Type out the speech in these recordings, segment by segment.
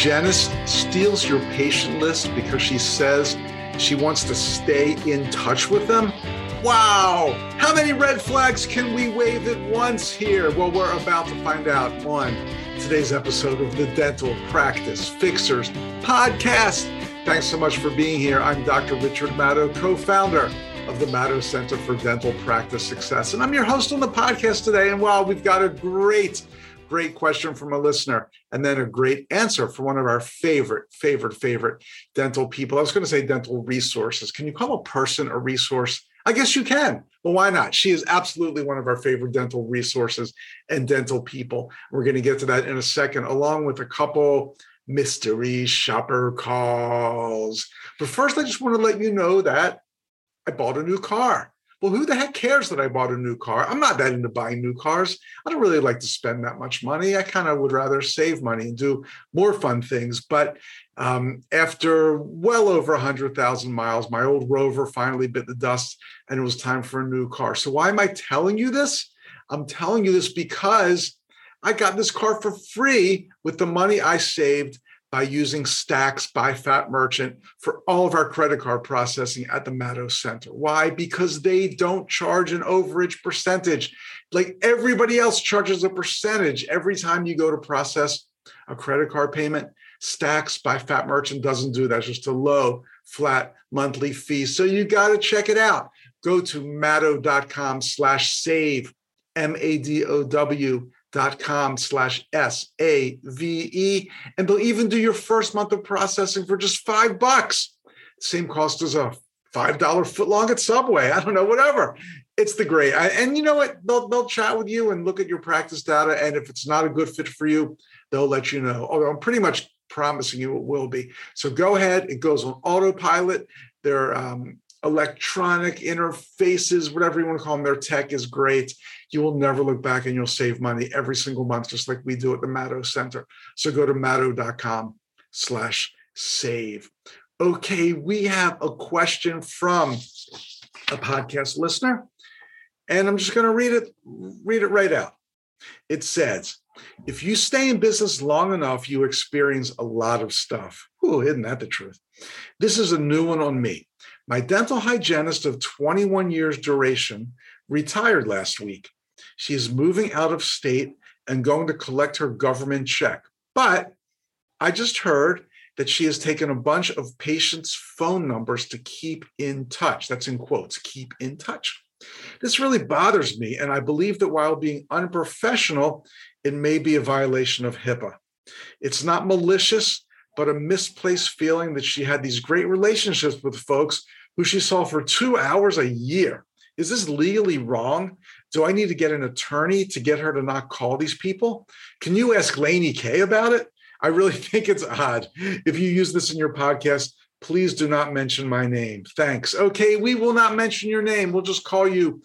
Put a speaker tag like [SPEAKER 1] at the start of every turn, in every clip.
[SPEAKER 1] Janice steals your patient list because she says she wants to stay in touch with them. Wow! How many red flags can we wave at once here? Well, we're about to find out. on today's episode of the Dental Practice Fixers podcast. Thanks so much for being here. I'm Dr. Richard Madow, co founder of the Madow Center for Dental Practice Success. And I'm your host on the podcast today. And wow, we've got a great great question from a listener, and then a great answer from one of our favorite, favorite, favorite dental people. I was going to say dental resources. Can you call a person a resource? I guess you can. Well, why not? She is absolutely one of our favorite dental resources and dental people. We're going to get to that in a second, along with a couple mystery shopper calls. But first, I just want to let you know that I bought a new car well, who the heck cares that I bought a new car? I'm not that into buying new cars. I don't really like to spend that much money. I kind of would rather save money and do more fun things. But um, after well over 100,000 miles, my old Rover finally bit the dust and it was time for a new car. So, why am I telling you this? I'm telling you this because I got this car for free with the money I saved by using STAX by Fattmerchant for all of our credit card processing at the Madow Center. Why? Because they don't charge an overage percentage. Like everybody else charges a percentage every time you go to process a credit card payment. STAX by Fattmerchant doesn't do that. It's just a low, flat monthly fee. So you got to check it out. Go to madow.com slash save, M-A-D-O-W dot com slash s-a-v-e and they'll even do your first month of processing for just five bucks. Same cost as a five dollar foot long at subway. I don't know whatever. It's the great and you know what? They'll, they'll chat with you and look at your practice data and if it's not a good fit for you they'll let you know. Although i'm pretty much promising you it will be. So go ahead it goes on autopilot. Their um, electronic interfaces whatever you want to call them their tech is great you will never look back and you'll save money every single month, just like we do at the Madow Center. So go to madow.com slash save. Okay, we have a question from a podcast listener, and I'm just going to read it, read it right out. It says, if you stay in business long enough, you experience a lot of stuff. Ooh, isn't that the truth? This is a new one on me. My dental hygienist of 21 years duration retired last week. She is moving out of state and going to collect her government check. But I just heard that she has taken a bunch of patients' phone numbers to keep in touch. That's in quotes, keep in touch. This really bothers me, and I believe that while being unprofessional, it may be a violation of HIPAA. It's not malicious, but a misplaced feeling that she had these great relationships with folks who she saw for two hours a year. Is this legally wrong? Do I need to get an attorney to get her to not call these people? Can you ask Laney Kay about it? I really think it's odd. If you use this in your podcast, please do not mention my name. Thanks. Okay, we will not mention your name. We'll just call you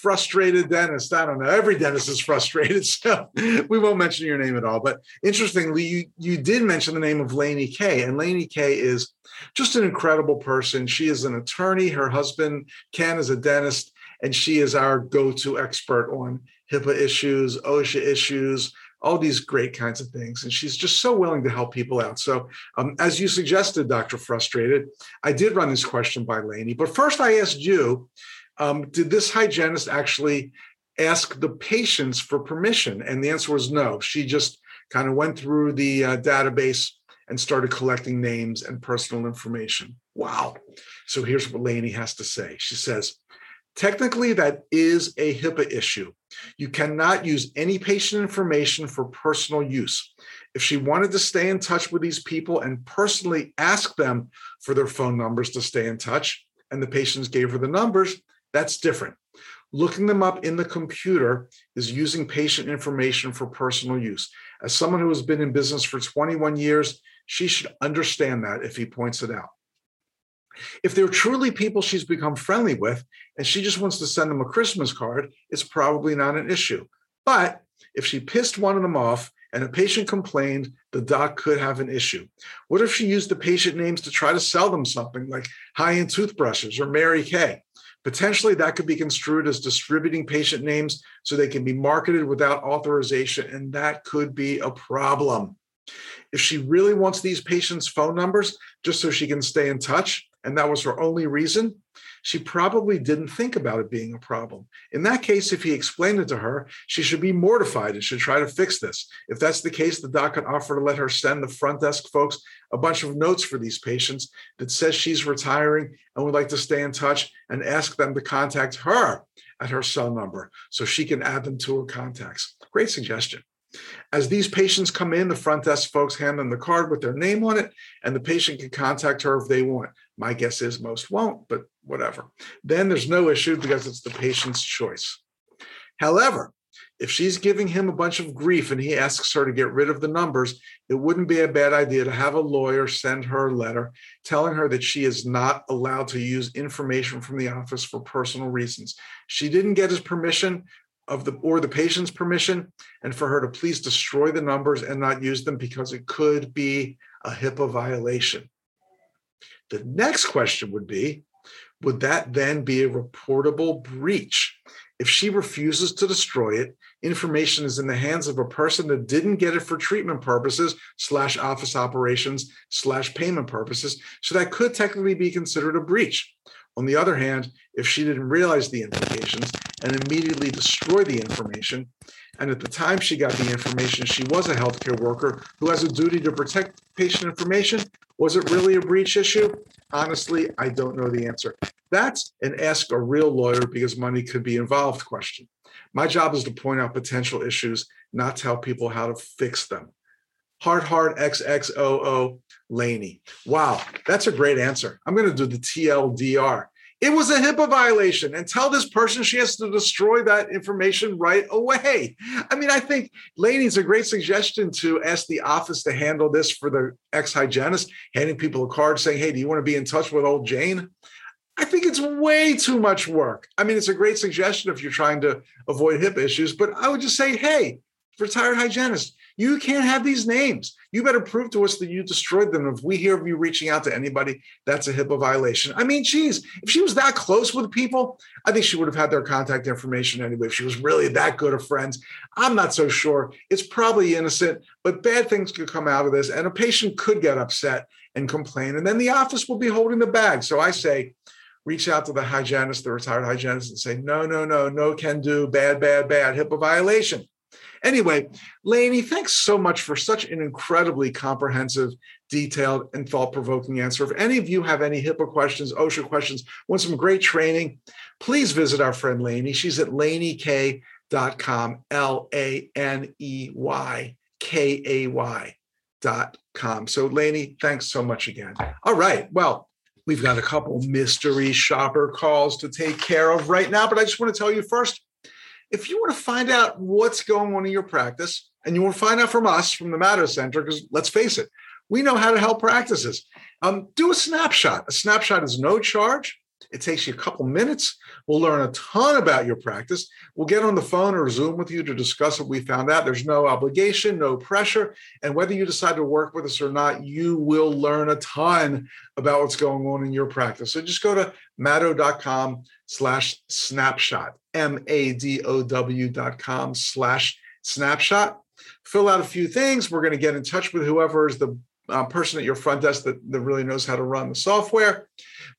[SPEAKER 1] frustrated dentist. I don't know. Every dentist is frustrated, so we won't mention your name at all. But interestingly, you you did mention the name of Laney Kay, and Laney Kay is just an incredible person. She is an attorney. Her husband Ken is a dentist, and she is our go-to expert on HIPAA issues, OSHA issues, all these great kinds of things. And she's just so willing to help people out. So, um, as you suggested, Dr. Frustrated, I did run this question by Laney. But first, I asked you um, did this hygienist actually ask the patients for permission? And the answer was no. She just kind of went through the uh, database and started collecting names and personal information. Wow. So here's what Laney has to say. She says, Technically, that is a HIPAA issue. You cannot use any patient information for personal use. If she wanted to stay in touch with these people and personally ask them for their phone numbers to stay in touch, and the patients gave her the numbers, that's different. Looking them up in the computer is using patient information for personal use. As someone who has been in business for 21 years, she should understand that if he points it out. If they're truly people she's become friendly with and she just wants to send them a Christmas card, it's probably not an issue. But if she pissed one of them off and a patient complained, the doc could have an issue. What if she used the patient names to try to sell them something like high end toothbrushes or Mary Kay? Potentially, that could be construed as distributing patient names so they can be marketed without authorization, and that could be a problem. If she really wants these patients' phone numbers just so she can stay in touch, and that was her only reason, she probably didn't think about it being a problem. In that case, if he explained it to her, she should be mortified and should try to fix this. If that's the case, the doc could offer to let her send the front desk folks a bunch of notes for these patients that says she's retiring and would like to stay in touch and ask them to contact her at her cell number so she can add them to her contacts. Great suggestion. As these patients come in, the front desk folks hand them the card with their name on it, and the patient can contact her if they want. My guess is most won't, but whatever. Then there's no issue because it's the patient's choice. However, if she's giving him a bunch of grief and he asks her to get rid of the numbers, it wouldn't be a bad idea to have a lawyer send her a letter telling her that she is not allowed to use information from the office for personal reasons. She didn't get his permission of the or the patient's permission and for her to please destroy the numbers and not use them because it could be a HIPAA violation. The next question would be would that then be a reportable breach? If she refuses to destroy it, information is in the hands of a person that didn't get it for treatment purposes slash office operations slash payment purposes. So that could technically be considered a breach. On the other hand, if she didn't realize the implications and immediately destroy the information, and at the time she got the information, she was a healthcare worker who has a duty to protect patient information, was it really a breach issue? Honestly, I don't know the answer. That's an ask a real lawyer because money could be involved question. My job is to point out potential issues, not tell people how to fix them. Hard, hard, XXOO, Laney. Wow, that's a great answer. I'm going to do the TLDR. It was a HIPAA violation and tell this person she has to destroy that information right away. I mean, I think Laney's a great suggestion to ask the office to handle this for the ex hygienist, handing people a card saying, hey, do you want to be in touch with old Jane? I think it's way too much work. I mean, it's a great suggestion if you're trying to avoid HIPAA issues, but I would just say, hey, retired hygienist, you can't have these names. You better prove to us that you destroyed them. If we hear of you reaching out to anybody, that's a HIPAA violation. I mean, geez, if she was that close with people, I think she would have had their contact information anyway. If she was really that good of friends, I'm not so sure. It's probably innocent, but bad things could come out of this, and a patient could get upset and complain, and then the office will be holding the bag. So I say, reach out to the hygienist, the retired hygienist, and say, no, no, no, no can do, bad, bad, bad, HIPAA violation. Anyway, Laney, thanks so much for such an incredibly comprehensive, detailed, and thought provoking answer. If any of you have any HIPAA questions, OSHA questions, want some great training, please visit our friend Laney. She's at laneykay.com, L A N E Y K A Y dot com. So, Laney, thanks so much again. All right. Well, we've got a couple mystery shopper calls to take care of right now, but I just want to tell you first if you want to find out what's going on in your practice and you want to find out from us from the Madow Center, because let's face it, we know how to help practices. Um, do a snapshot. A snapshot is no charge. It takes you a couple minutes. We'll learn a ton about your practice. We'll get on the phone or Zoom with you to discuss what we found out. There's no obligation, no pressure. And whether you decide to work with us or not, you will learn a ton about what's going on in your practice. So just go to madow.com slash snapshot, M-A-D-O-W dot com slash snapshot. Fill out a few things. We're going to get in touch with whoever is the uh, person at your front desk that, that really knows how to run the software.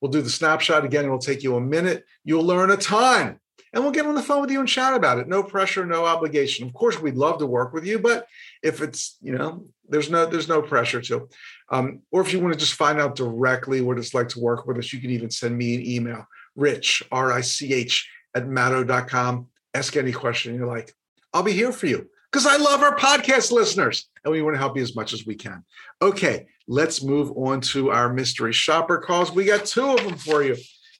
[SPEAKER 1] We'll do the snapshot again. It'll take you a minute. You'll learn a ton. And we'll get on the phone with you and chat about it. No pressure, no obligation. Of course, we'd love to work with you, but if it's, you know, there's no there's no pressure to. Um, or if you want to just find out directly what it's like to work with us, you can even send me an email, rich, R-I-C-H at madow.com. Ask any question you like. I'll be here for you because I love our podcast listeners and we want to help you as much as we can. Okay, let's move on to our mystery shopper calls. We got two of them for you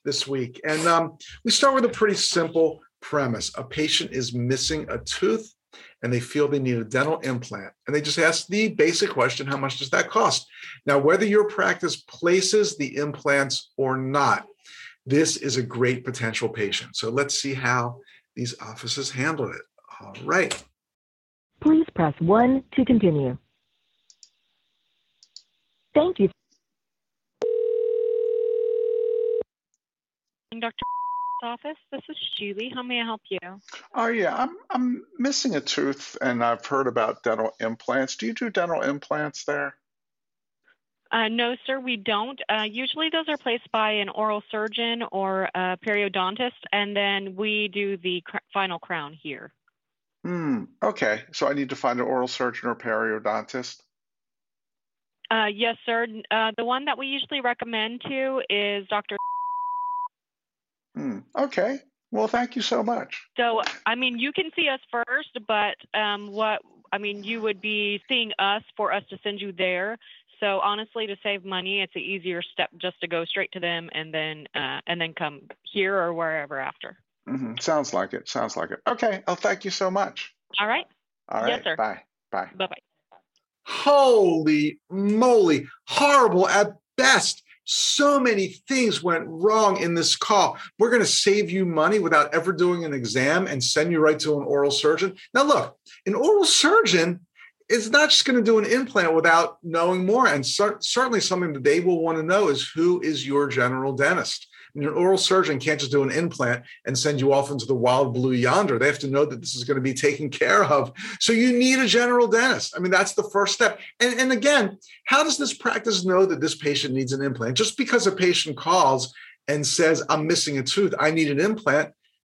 [SPEAKER 1] this week. And um, we start with a pretty simple premise a patient is missing a tooth and they feel they need a dental implant. And they just ask the basic question how much does that cost? Now, whether your practice places the implants or not, this is a great potential patient. So let's see how these offices handle it. All right.
[SPEAKER 2] Please press 1 to continue. Thank you.
[SPEAKER 3] Dr. office. This is Julie. How may I help you?
[SPEAKER 4] Oh yeah, I'm I'm missing a tooth, and I've heard about dental implants. Do you do dental implants there?
[SPEAKER 3] Uh, no, sir, we don't. Uh, usually, those are placed by an oral surgeon or a periodontist, and then we do the cr- final crown here.
[SPEAKER 4] Hmm. Okay. So I need to find an oral surgeon or periodontist.
[SPEAKER 3] Uh, yes, sir. Uh, the one that we usually recommend to is Dr.
[SPEAKER 4] Hmm. Okay. Well, thank you so much.
[SPEAKER 3] So, I mean, you can see us first, but um, what I mean, you would be seeing us for us to send you there. So, honestly, to save money, it's an easier step just to go straight to them and then uh, and then come here or wherever after.
[SPEAKER 4] hmm Sounds like it. Sounds like it. Okay. Oh, thank you so much.
[SPEAKER 3] All right.
[SPEAKER 4] All right.
[SPEAKER 3] Yes, sir.
[SPEAKER 4] Bye. Bye.
[SPEAKER 3] Bye bye.
[SPEAKER 1] Holy moly, horrible at best. So many things went wrong in this call. We're going to save you money without ever doing an exam and send you right to an oral surgeon. Now, look, an oral surgeon is not just going to do an implant without knowing more. And cer- certainly something that they will want to know is who is your general dentist? I mean, an oral surgeon can't just do an implant and send you off into the wild blue yonder. They have to know that this is going to be taken care of. So you need a general dentist. I mean, that's the first step. And, and again, how does this practice know that this patient needs an implant? Just because a patient calls and says, I'm missing a tooth, I need an implant,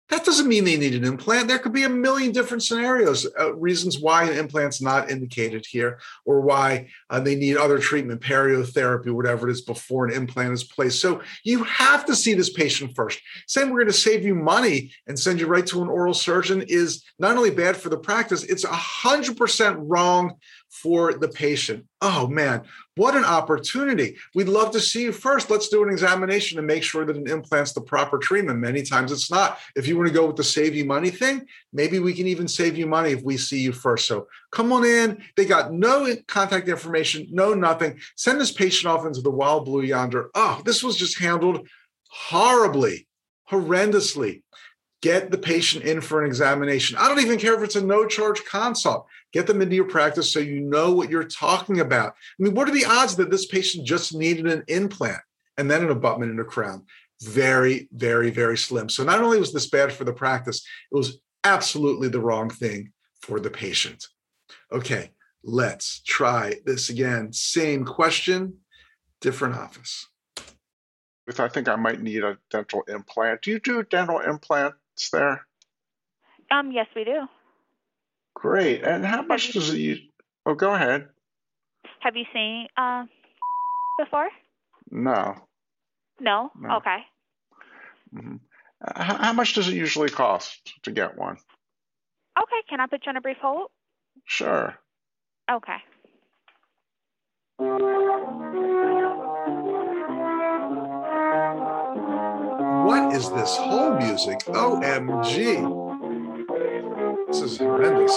[SPEAKER 1] that doesn't mean they need an implant. There could be a million different scenarios, uh, reasons why an implant's not indicated here, or why uh, they need other treatment, periotherapy, whatever it is, before an implant is placed. So you have to see this patient first. Saying we're going to save you money and send you right to an oral surgeon is not only bad for the practice, it's 100% wrong for the patient. Oh man, what an opportunity. We'd love to see you first. Let's do an examination and make sure that an implant's the proper treatment. Many times it's not. If you want to go with the save you money thing, maybe we can even save you money if we see you first. So come on in. They got no contact information, no nothing. Send this patient off into the wild blue yonder. Oh, this was just handled horribly, horrendously. Get the patient in for an examination. I don't even care if it's a no charge consult. Get them into your practice so you know what you're talking about. I mean, what are the odds that this patient just needed an implant and then an abutment and a crown? Very, very, very slim. So not only was this bad for the practice, it was absolutely the wrong thing for the patient. Okay, let's try this again. Same question, different office.
[SPEAKER 4] If I think I might need a dental implant, do you do dental implants there?
[SPEAKER 5] Um, yes, we do.
[SPEAKER 4] Great. And how much
[SPEAKER 5] you-
[SPEAKER 4] does it? u- Oh, go ahead.
[SPEAKER 5] Have you seen uh before?
[SPEAKER 4] No.
[SPEAKER 5] No.
[SPEAKER 4] No.
[SPEAKER 5] Okay.
[SPEAKER 4] hmm How, how much does it usually cost to get one?
[SPEAKER 5] Okay. Can I put you on a brief hold?
[SPEAKER 4] Sure.
[SPEAKER 5] Okay.
[SPEAKER 1] What is this whole music? OMG. This is horrendous.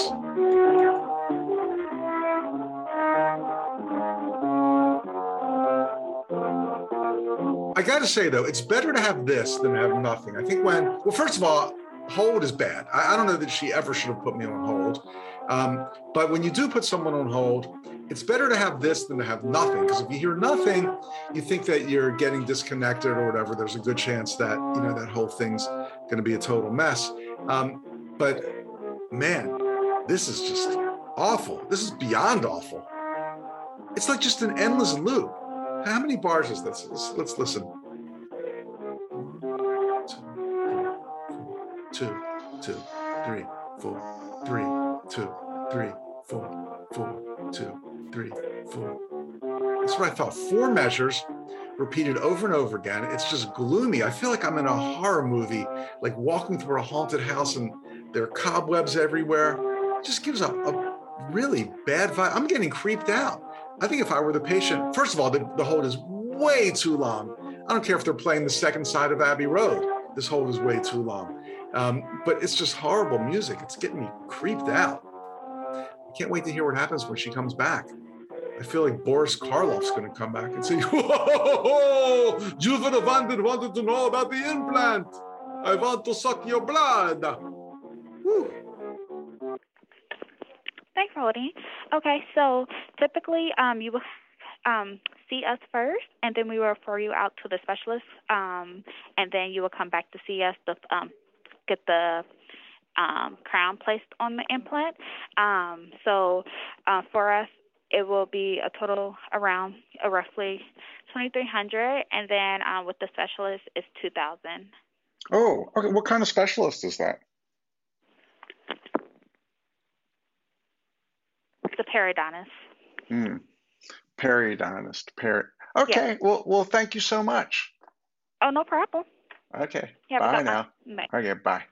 [SPEAKER 1] I got to say, though, it's better to have this than have nothing. I think when, well, first of all, hold is bad. I, I don't know that she ever should have put me on hold. Um, but when you do put someone on hold, it's better to have this than to have nothing. Because if you hear nothing, you think that you're getting disconnected or whatever. There's a good chance that, you know, that whole thing's going to be a total mess. Um, but man, this is just awful. This is beyond awful. It's like just an endless loop. How many bars is this? Let's, let's listen. Two, two, three, four, three, two, three, four, four, two, three, four. That's what I thought. Four measures repeated over and over again. It's just gloomy. I feel like I'm in a horror movie, like walking through a haunted house and there are cobwebs everywhere. It just gives a, a really bad vibe. I'm getting creeped out. I think if I were the patient, first of all, the, the hold is way too long. I don't care if they're playing the second side of Abbey Road. This hold is way too long. Um, but it's just horrible music. It's getting me creeped out. I can't wait to hear what happens when she comes back. I feel like Boris Karloff's going to come back and say, Whoa, Juvenile Vandit wanted to know about the implant. I want to suck your blood. Whew.
[SPEAKER 5] Thanks for holding. Okay, so typically um, you will um, see us first, and then we will refer you out to the specialist, um, and then you will come back to see us to um, get the um, crown placed on the implant. Um, so uh, for us, it will be a total around uh, roughly 2300 and then uh, with the specialist it's 2000
[SPEAKER 4] Oh, okay. What kind of specialist is that?
[SPEAKER 5] the periodontist.
[SPEAKER 4] Hmm. Periodontist. Peri- okay. Well, well, thank you so much.
[SPEAKER 5] Oh, no problem.
[SPEAKER 4] Okay.
[SPEAKER 5] Yeah,
[SPEAKER 4] bye now.
[SPEAKER 5] Bye.
[SPEAKER 4] Okay. Bye.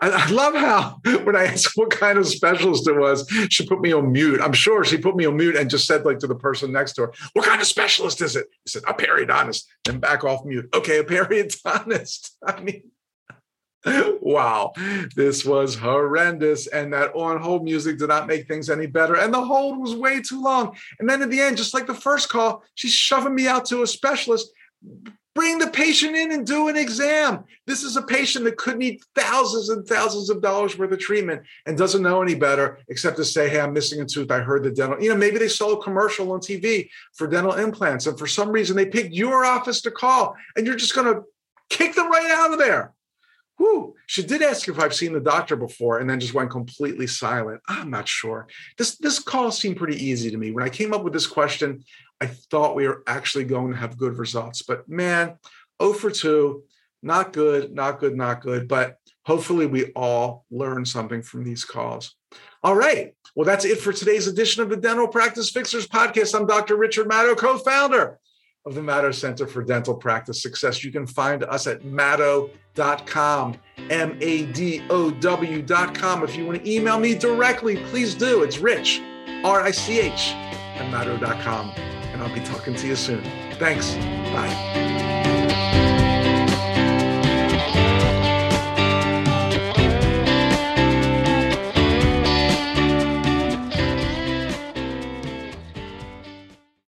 [SPEAKER 1] I, love how when I asked what kind of specialist it was, she put me on mute. I'm sure she put me on mute and just said like to the person next to her, "What kind of specialist is it?" He said, "A periodontist." Then back off mute. Okay, a periodontist. I mean, wow, this was horrendous. And that on hold music did not make things any better. And the hold was way too long. And then at the end, just like the first call, she's shoving me out to a specialist. Bring the patient in and do an exam. This is a patient that could need thousands and thousands of dollars worth of treatment and doesn't know any better except to say, Hey, I'm missing a tooth. I heard the dental, you know, maybe they saw a commercial on TV for dental implants. And for some reason, they picked your office to call and you're just going to kick them right out of there. Whew. She did ask if I've seen the doctor before and then just went completely silent. I'm not sure. This this call seemed pretty easy to me. When I came up with this question, I thought we were actually going to have good results. But man, 0 for 2, not good, not good, not good. But hopefully we all learn something from these calls. All right. Well, that's it for today's edition of the Dental Practice Fixers podcast. I'm Dr. Richard Madow, co-founder of the Madow Center for Dental Practice Success. You can find us at madow.com, M A D O W.com. If you want to email me directly, please do. It's rich, R I C H, at madow.com. And I'll be talking to you soon. Thanks. Bye.